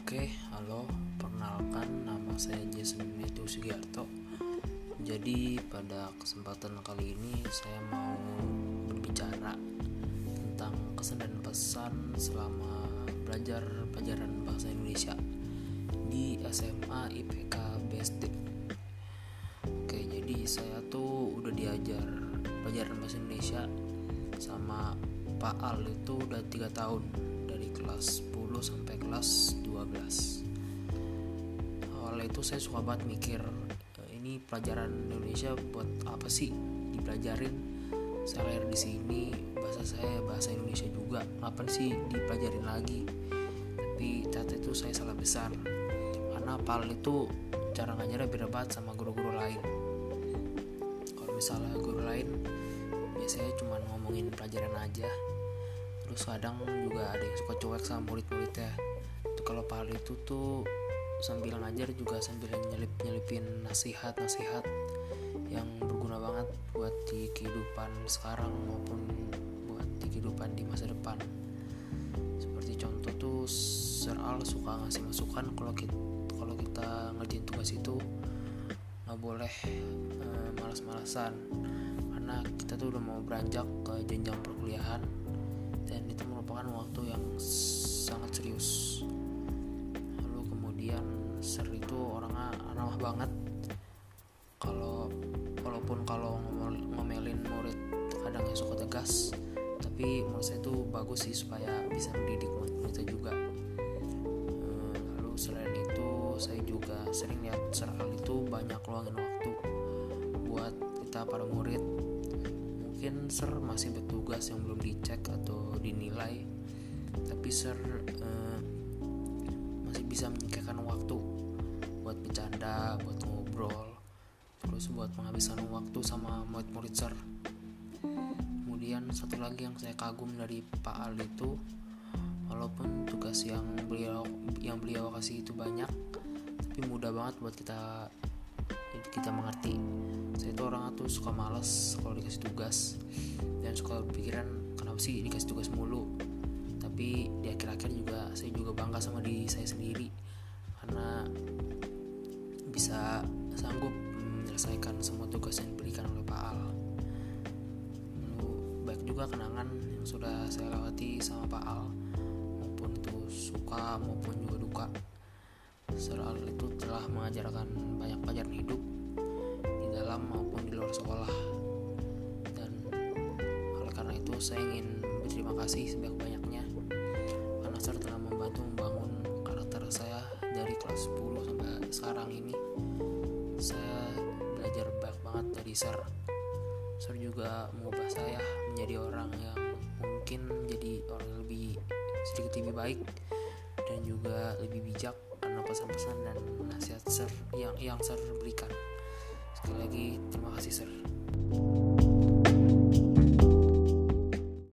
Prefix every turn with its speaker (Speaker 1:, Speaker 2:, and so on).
Speaker 1: Oke, halo, perkenalkan nama saya Jason Itu Sugiarto. Jadi pada kesempatan kali ini saya mau berbicara tentang kesan dan pesan selama belajar pelajaran bahasa Indonesia di SMA IPK BSD. Oke, jadi saya tuh udah diajar pelajaran bahasa Indonesia sama Pak Al itu udah tiga tahun dari kelas 10 sampai kelas 12 awalnya itu saya suka banget mikir ini pelajaran Indonesia buat apa sih dipelajarin? Saya lahir di sini bahasa saya bahasa Indonesia juga. Ngapain sih dipelajarin lagi? Tapi ternyata itu saya salah besar karena pal itu cara ngajarnya beda banget sama guru-guru lain. Kalau misalnya guru lain biasanya cuma ngomongin pelajaran aja terus kadang juga ada yang suka cuek sama murid-muridnya. Itu kalau pal itu tuh sambil ngajar juga sambil nyelip nyelipin nasihat nasihat yang berguna banget buat di kehidupan sekarang maupun buat di kehidupan di masa depan. Seperti contoh tuh Seral suka ngasih masukan kalau kita kalau kita ngerjain tugas itu nggak boleh e, malas-malasan. Karena kita tuh udah mau beranjak ke jenjang perkuliahan dan itu merupakan waktu yang sangat serius. Kemudian Sir itu orangnya ramah banget. Kalau walaupun kalau ngomelin murid kadang ya suka tegas tapi menurut saya itu bagus sih supaya bisa mendidik murid-muridnya juga. Eh, lalu selain itu saya juga sering lihat Sir Al itu banyak luangin waktu buat kita para murid mungkin Sir masih bertugas yang belum dicek atau dinilai tapi Sir eh, masih bisa menyingkirkan waktu buat bercanda, buat ngobrol, terus buat menghabiskan waktu sama murid-murid ser. Kemudian satu lagi yang saya kagum dari Pak Al itu, walaupun tugas yang beliau yang beliau kasih itu banyak, tapi mudah banget buat kita kita mengerti. Itu orang tuh suka males kalau dikasih tugas. Dan suka berpikiran kenapa sih dikasih tugas mulu? Tapi di akhir-akhir juga saya juga bangga sama diri saya sendiri. Karena bisa sanggup menyelesaikan semua tugas yang diberikan oleh Pak Al. Baik juga kenangan yang sudah saya lewati sama Pak Al maupun itu suka maupun juga duka. Soal itu telah mengajarkan banyak pelajaran hidup dalam maupun di luar sekolah. Dan oleh karena itu saya ingin berterima kasih sebanyak-banyaknya Nasr telah membantu membangun karakter saya dari kelas 10 sampai sekarang ini. Saya belajar banyak banget dari Sir. Sir juga mengubah saya menjadi orang yang mungkin menjadi orang lebih sedikit lebih baik dan juga lebih bijak karena pesan-pesan dan nasihat Sir yang yang Sir berikan sekali lagi terima kasih Sir